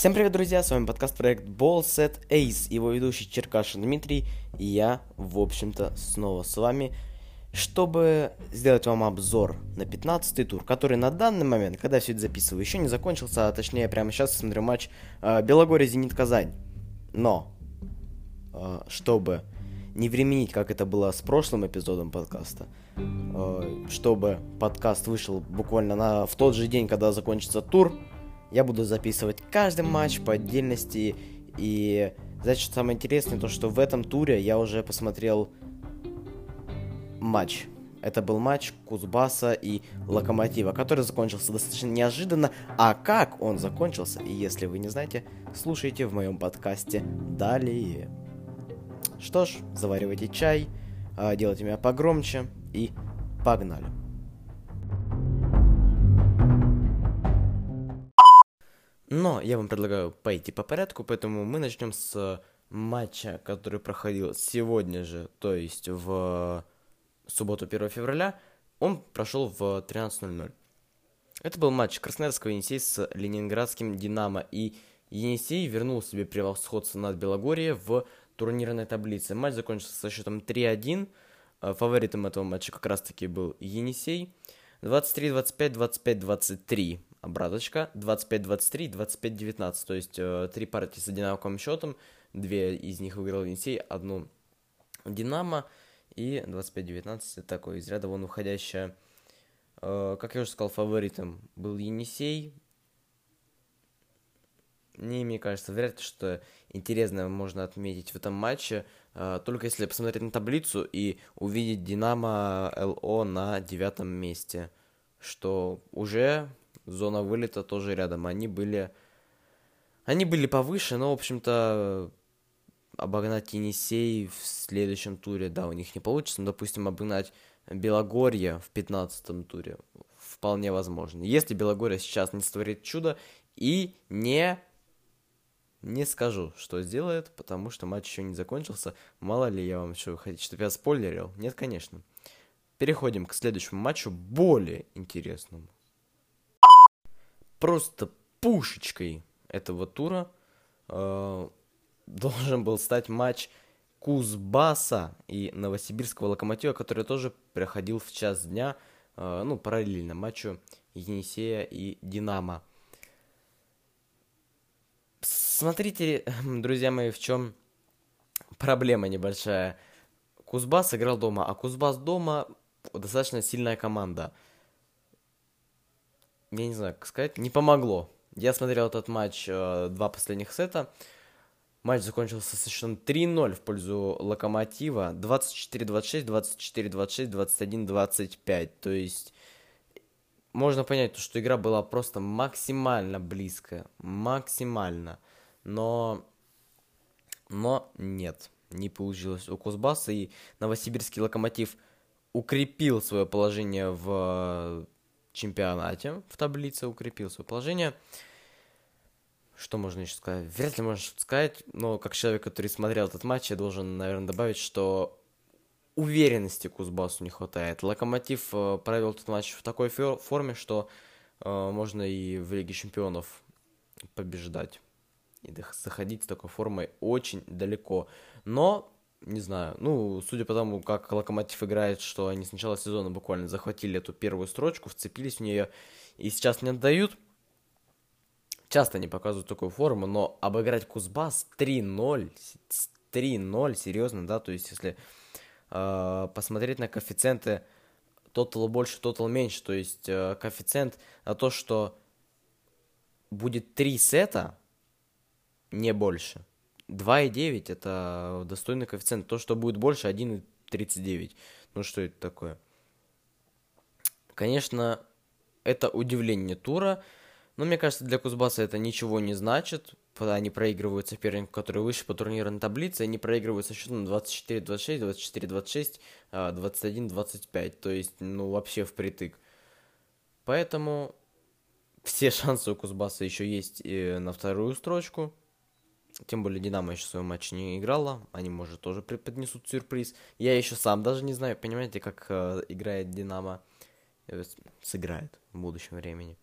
Всем привет, друзья, с вами подкаст проект Ball Set Ace, его ведущий Черкашин Дмитрий, и я, в общем-то, снова с вами, чтобы сделать вам обзор на 15-й тур, который на данный момент, когда я все это записываю, еще не закончился, а точнее, прямо сейчас смотрю матч э, Белогория-Зенит-Казань. Но, э, чтобы не временить, как это было с прошлым эпизодом подкаста, э, чтобы подкаст вышел буквально на, в тот же день, когда закончится тур, я буду записывать каждый матч по отдельности. И что самое интересное, то что в этом туре я уже посмотрел матч. Это был матч Кузбасса и Локомотива, который закончился достаточно неожиданно. А как он закончился, и если вы не знаете, слушайте в моем подкасте далее. Что ж, заваривайте чай, а, делайте меня погромче и погнали. Но я вам предлагаю пойти по порядку, поэтому мы начнем с матча, который проходил сегодня же, то есть в субботу 1 февраля. Он прошел в 13.00. Это был матч Красноярского Енисей с Ленинградским Динамо, и Енисей вернул себе превосходство над Белогорией в турнирной таблице. Матч закончился со счетом 3-1. Фаворитом этого матча как раз-таки был Енисей. 23-25, 25-23 обраточка 25-23, 25-19. То есть э, три партии с одинаковым счетом. Две из них выиграл Енисей, одну Динамо. И 25-19 такой из ряда вон уходящая. Э, как я уже сказал, фаворитом был Енисей. Мне, мне кажется, вряд ли что интересное можно отметить в этом матче. Э, только если посмотреть на таблицу и увидеть Динамо ЛО на девятом месте. Что уже зона вылета тоже рядом. Они были... Они были повыше, но, в общем-то, обогнать Енисей в следующем туре, да, у них не получится. Но, допустим, обогнать Белогорье в 15 туре вполне возможно. Если Белогорье сейчас не створит чудо и не... Не скажу, что сделает, потому что матч еще не закончился. Мало ли я вам еще хотите, чтобы я спойлерил? Нет, конечно. Переходим к следующему матчу, более интересному просто пушечкой этого тура э, должен был стать матч Кузбасса и Новосибирского Локомотива, который тоже проходил в час дня, э, ну, параллельно матчу Енисея и Динамо. Смотрите, друзья мои, в чем проблема небольшая. Кузбасс играл дома, а Кузбасс дома достаточно сильная команда – я не знаю, как сказать, не помогло. Я смотрел этот матч э, два последних сета. Матч закончился со счетом 3-0 в пользу Локомотива. 24-26, 24-26, 21-25. То есть можно понять, что игра была просто максимально близкая. Максимально. Но... Но нет. Не получилось у Кузбасса. И Новосибирский Локомотив укрепил свое положение в чемпионате в таблице укрепил свое положение. Что можно еще сказать? Вряд ли можно что-то сказать, но как человек, который смотрел этот матч, я должен, наверное, добавить, что уверенности Кузбассу не хватает. Локомотив э, провел этот матч в такой форме, что э, можно и в Лиге Чемпионов побеждать. И заходить с такой формой очень далеко. Но не знаю, ну, судя по тому, как Локомотив играет, что они с начала сезона буквально захватили эту первую строчку, вцепились в нее и сейчас не отдают. Часто не показывают такую форму, но обыграть Кузбасс 3-0, 3-0, серьезно, да, то есть если э, посмотреть на коэффициенты тотал больше, тотал меньше, то есть э, коэффициент на то, что будет 3 сета, не больше, 2,9 это достойный коэффициент. То, что будет больше, 1,39. Ну что это такое? Конечно, это удивление тура. Но мне кажется, для Кузбасса это ничего не значит. Они проигрывают сопернику, который выше по турнирной таблице. Они проигрывают со счетом 24-26, 24-26, 21-25. То есть, ну, вообще впритык. Поэтому все шансы у Кузбасса еще есть и на вторую строчку. Тем более Динамо еще свой матч не играла. Они, может, тоже преподнесут сюрприз. Я еще сам даже не знаю, понимаете, как э, играет Динамо. Э, сыграет в будущем времени.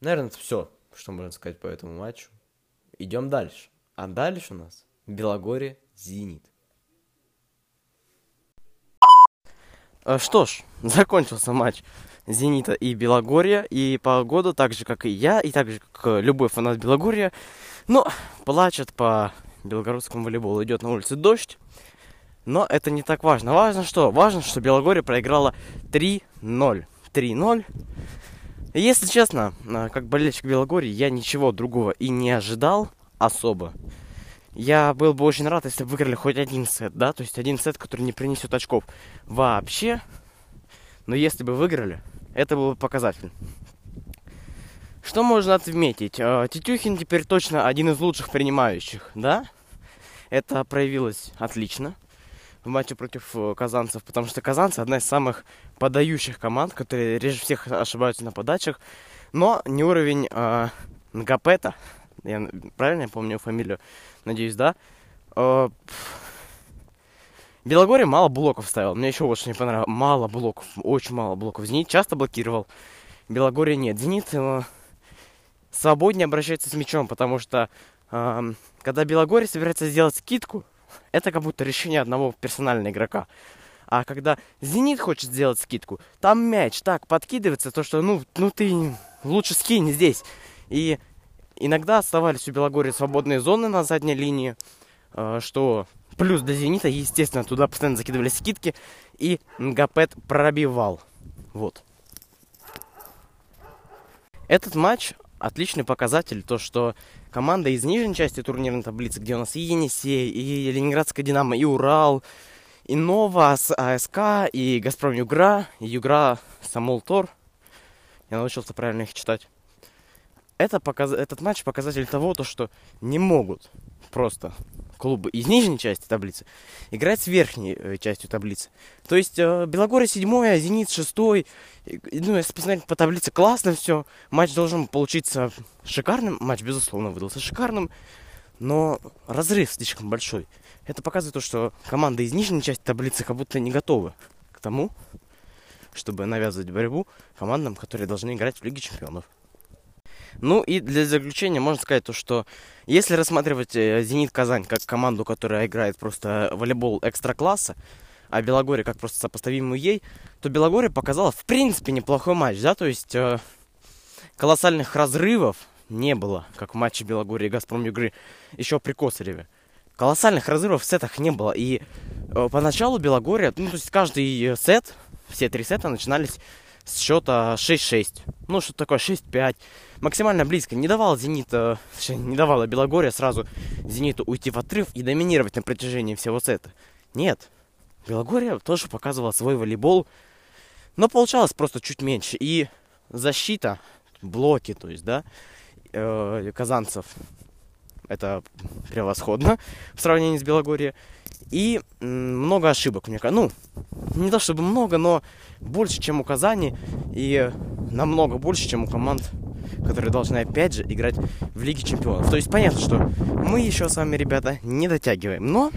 Наверное, это все, что можно сказать по этому матчу. Идем дальше. А дальше у нас Белогорье, Зенит. А, что ж, закончился матч Зенита и Белогорья, и погода, так же, как и я, и так же, как любой фанат Белогорья, но плачет по белгородскому волейболу. Идет на улице дождь, но это не так важно. Важно что? Важно, что Белогорье проиграла 3-0. 3-0. Если честно, а, как болельщик Белогорья, я ничего другого и не ожидал особо. Я был бы очень рад, если бы выиграли хоть один сет, да, то есть один сет, который не принесет очков вообще. Но если бы выиграли, это был бы показатель. Что можно отметить? А, Тетюхин теперь точно один из лучших принимающих, да? Это проявилось отлично в матче против э, казанцев, потому что казанцы одна из самых подающих команд, которые реже всех ошибаются на подачах, но не уровень э, Нгапета, я правильно я помню фамилию, надеюсь, да. Э, Белогорье мало блоков ставил, мне еще очень не понравилось, мало блоков, очень мало блоков. Зенит часто блокировал, Белогорье нет. Зенит э, свободнее обращается с мячом, потому что э, когда Белогорье собирается сделать скидку, это как будто решение одного персонального игрока. А когда Зенит хочет сделать скидку, там мяч так подкидывается, то что, ну, ну ты лучше скинь здесь. И иногда оставались у Белогории свободные зоны на задней линии, э, что плюс до Зенита, естественно, туда постоянно закидывали скидки, и Нгапет пробивал. Вот. Этот матч отличный показатель, то что команда из нижней части турнирной таблицы, где у нас и Енисей, и Ленинградская Динамо, и Урал, и Нова с АСК, и Газпром Югра, и Югра Самол Тор. Я научился правильно их читать. Это показ... Этот матч показатель того, то, что не могут просто клубы из нижней части таблицы играть с верхней э, частью таблицы. То есть э, седьмой, а Зенит шестой. Ну, если посмотреть по таблице, классно все. Матч должен получиться шикарным. Матч, безусловно, выдался шикарным. Но разрыв слишком большой. Это показывает то, что команда из нижней части таблицы как будто не готовы к тому, чтобы навязывать борьбу командам, которые должны играть в Лиге Чемпионов. Ну и для заключения можно сказать то, что если рассматривать э, «Зенит Казань» как команду, которая играет просто волейбол экстра-класса, а Белогория как просто сопоставимую ей, то Белогория показала в принципе неплохой матч, да, то есть э, колоссальных разрывов не было, как в матче Белогории и Газпром Югры еще при Косареве. Колоссальных разрывов в сетах не было, и э, поначалу Белогория, ну, то есть каждый сет, все три сета начинались счета 6-6. Ну, что такое 6-5. Максимально близко. Не давал Зенита, не давала Белогория сразу Зениту уйти в отрыв и доминировать на протяжении всего сета. Нет. Белогория тоже показывала свой волейбол, но получалось просто чуть меньше. И защита, блоки, то есть, да, э, казанцев, это превосходно в сравнении с Белогорией. И много ошибок, мне кажется. Ну, не то чтобы много, но больше, чем у Казани. И намного больше, чем у команд, которые должны, опять же, играть в Лиге Чемпионов. То есть понятно, что мы еще с вами, ребята, не дотягиваем. Но,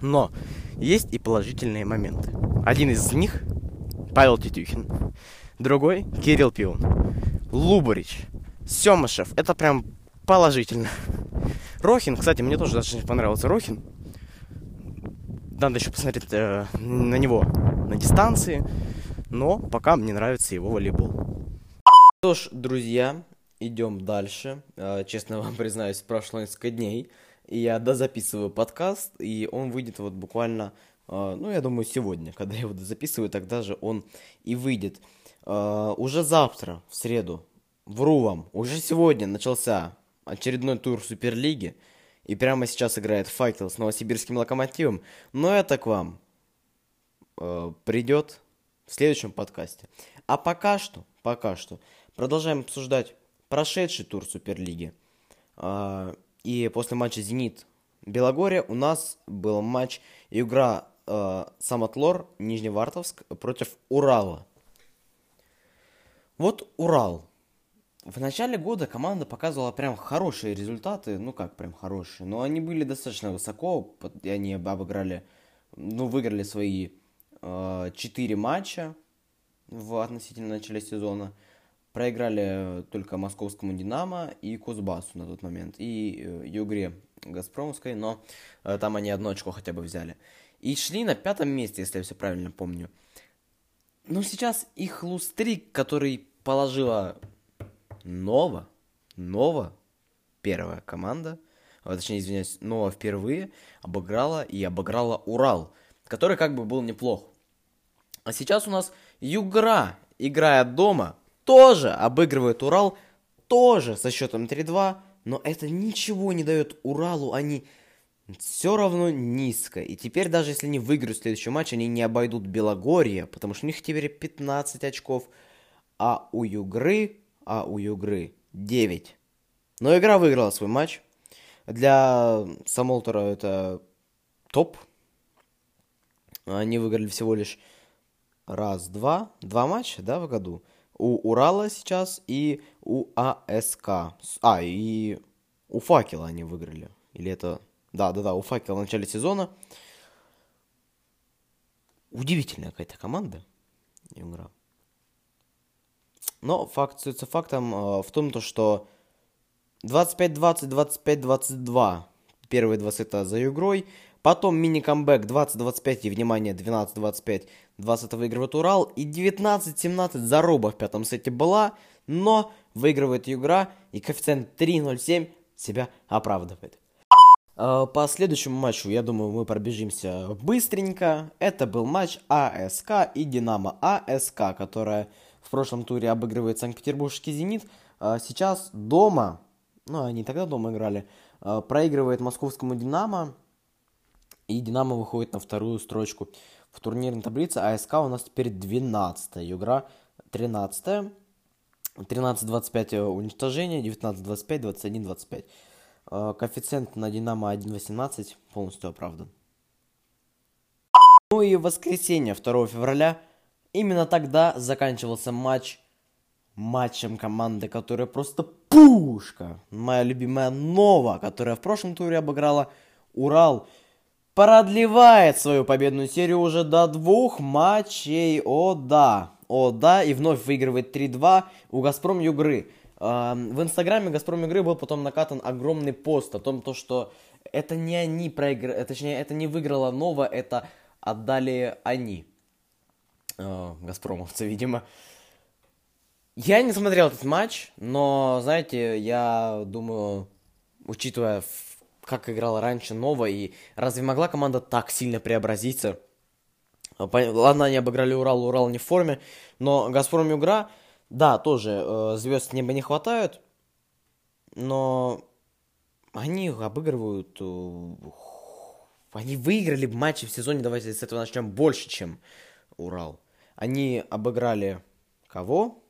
но, есть и положительные моменты. Один из них Павел Тетюхин. Другой Кирилл Пиун. Лубарич. Семышев. Это прям положительно. Рохин, кстати, мне тоже очень понравился Рохин надо еще посмотреть э, на него на дистанции, но пока мне нравится его волейбол. Что ж, друзья, идем дальше. Э, честно вам признаюсь, прошло несколько дней, и я дозаписываю подкаст, и он выйдет вот буквально, э, ну, я думаю, сегодня. Когда я его дозаписываю, тогда же он и выйдет. Э, уже завтра, в среду, вру вам, уже сегодня начался очередной тур Суперлиги. И прямо сейчас играет Факел с новосибирским локомотивом. Но это к вам э, придет в следующем подкасте. А пока что, пока что, продолжаем обсуждать прошедший тур Суперлиги. Э, и после матча «Зенит» Белогория у нас был матч и игра э, Самотлор Нижневартовск против Урала. Вот Урал. В начале года команда показывала прям хорошие результаты, ну как прям хорошие, но они были достаточно высоко, и они обыграли, ну выиграли свои э, 4 матча в относительно начале сезона, проиграли только московскому «Динамо» и Кузбассу на тот момент, и э, Югре Газпромовской, но э, там они одно очко хотя бы взяли. И шли на пятом месте, если я все правильно помню. Но сейчас их лустрик, который положила Нова, Нова, первая команда, а, точнее, извиняюсь, Нова впервые обыграла и обыграла Урал, который как бы был неплох. А сейчас у нас Югра, играя дома, тоже обыгрывает Урал, тоже со счетом 3-2, но это ничего не дает Уралу, они все равно низко. И теперь даже если они выиграют следующий матч, они не обойдут Белогорье, потому что у них теперь 15 очков, а у Югры, а у Югры 9. Но игра выиграла свой матч. Для Самолтера это топ. Они выиграли всего лишь раз, два, матча, да, в году. У Урала сейчас и у АСК. А, и у Факела они выиграли. Или это да, да, да, у Факела в начале сезона. Удивительная какая-то команда. Игра. Но факт остается фактом э, в том, то, что 25-20, 25-22 первые два сета за игрой. Потом мини-камбэк 20-25 и, внимание, 12-25, 20 выигрывает Урал. И 19-17 заруба в пятом сете была, но выигрывает игра и коэффициент 3.07 себя оправдывает. Э, по следующему матчу, я думаю, мы пробежимся быстренько. Это был матч АСК и Динамо АСК, которая в прошлом туре обыгрывает Санкт-Петербургский «Зенит». Э, сейчас дома, ну, они тогда дома играли, э, проигрывает московскому «Динамо». И «Динамо» выходит на вторую строчку в турнирной таблице. АСК у нас теперь 12-я. Игра 13-я. 13-25 уничтожение, 19-25, 21-25. Э, коэффициент на Динамо 1.18 полностью оправдан. Ну и воскресенье 2 февраля именно тогда заканчивался матч матчем команды, которая просто пушка. Моя любимая Нова, которая в прошлом туре обыграла Урал, продлевает свою победную серию уже до двух матчей. О да, о да, и вновь выигрывает 3-2 у Газпром Югры. В инстаграме Газпром игры был потом накатан огромный пост о том, то, что это не они проиграли, точнее, это не выиграла Нова, это отдали они. Э, Газпромовцы, видимо. Я не смотрел этот матч, но, знаете, я думаю, учитывая, как играла раньше Нова, и разве могла команда так сильно преобразиться? Ладно, они обыграли Урал, Урал не в форме, но Газпром игра да, тоже э, звезд неба не хватают, но они обыгрывают... Э, они выиграли матчи в сезоне, давайте с этого начнем, больше, чем Урал. Они обыграли кого?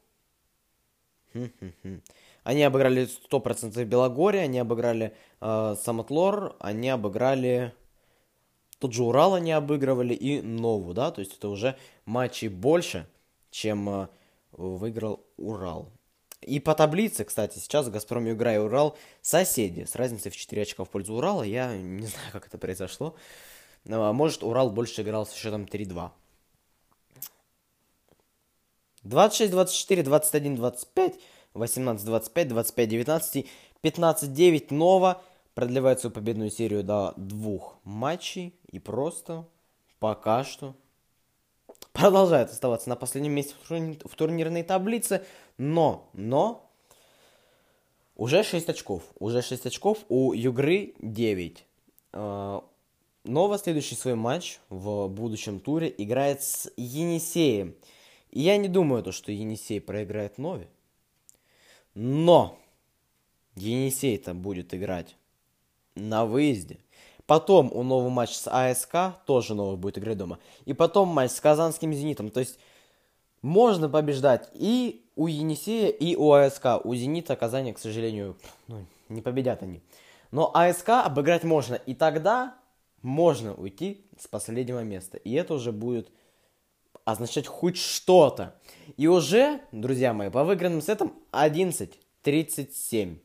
Они обыграли 100% Белогория, они обыграли э, Самотлор, они обыграли... Тот же Урал они обыгрывали и Нову, да, то есть это уже матчи больше, чем э, выиграл Урал. И по таблице, кстати, сейчас Газпром Югра и Урал соседи с разницей в 4 очка в пользу Урала. Я не знаю, как это произошло. А может, Урал больше играл со счетом 3-2. 26, 24, 21, 25, 18, 25, 25, 19, 15, 9. Нова продлевает свою победную серию до двух матчей. И просто пока что продолжает оставаться на последнем месте в турнирной таблице, но, но, уже 6 очков. Уже 6 очков, у Югры 9. А, Нова следующий свой матч в будущем туре играет с Енисеем. Я не думаю, то, что Енисей проиграет Нове. Но Енисей-то будет играть на выезде. Потом у нового матч с АСК, тоже новый будет играть дома. И потом матч с Казанским Зенитом. То есть можно побеждать и у Енисея, и у АСК. У Зенита Казани, к сожалению, ну, не победят они. Но АСК обыграть можно. И тогда можно уйти с последнего места. И это уже будет означать хоть что-то. И уже, друзья мои, по выигранным сетам 11-37.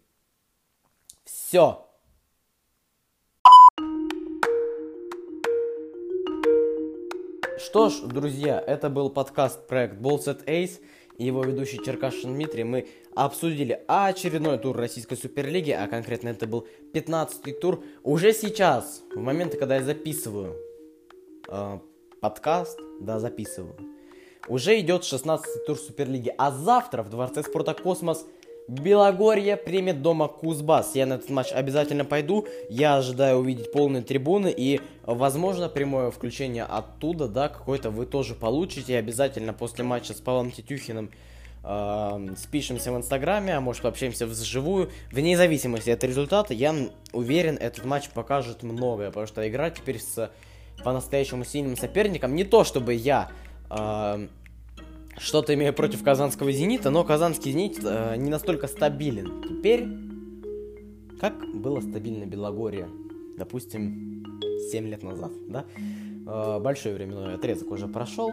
Все. Что ж, друзья, это был подкаст проект Ballset Ace. и его ведущий Черкашин Дмитрий, мы обсудили очередной тур российской суперлиги, а конкретно это был 15-й тур. Уже сейчас, в момент, когда я записываю э, подкаст, да, записываю, уже идет 16-й тур суперлиги, а завтра в Дворце спорта «Космос» Белогорье примет дома Кузбасс. Я на этот матч обязательно пойду. Я ожидаю увидеть полные трибуны и, возможно, прямое включение оттуда, да, какое-то вы тоже получите. Обязательно после матча с Павлом Тетюхиным э, спишемся в Инстаграме, а может пообщаемся вживую. Вне зависимости от результата, я уверен, этот матч покажет многое, потому что играть теперь с по-настоящему сильным соперником. Не то, чтобы я... Э, что-то имею против казанского «Зенита», но казанский «Зенит» э, не настолько стабилен. Теперь, как было стабильно Белогорье, допустим, 7 лет назад, да? Э, большой временной отрезок уже прошел,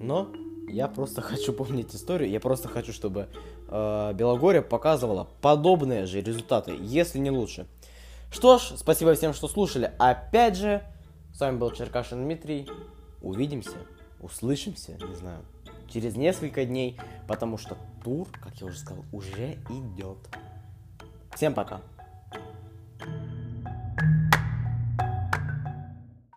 но я просто хочу помнить историю, я просто хочу, чтобы э, Белогорье показывала подобные же результаты, если не лучше. Что ж, спасибо всем, что слушали. Опять же, с вами был Черкашин Дмитрий. Увидимся, услышимся, не знаю через несколько дней, потому что тур, как я уже сказал, уже идет. Всем пока.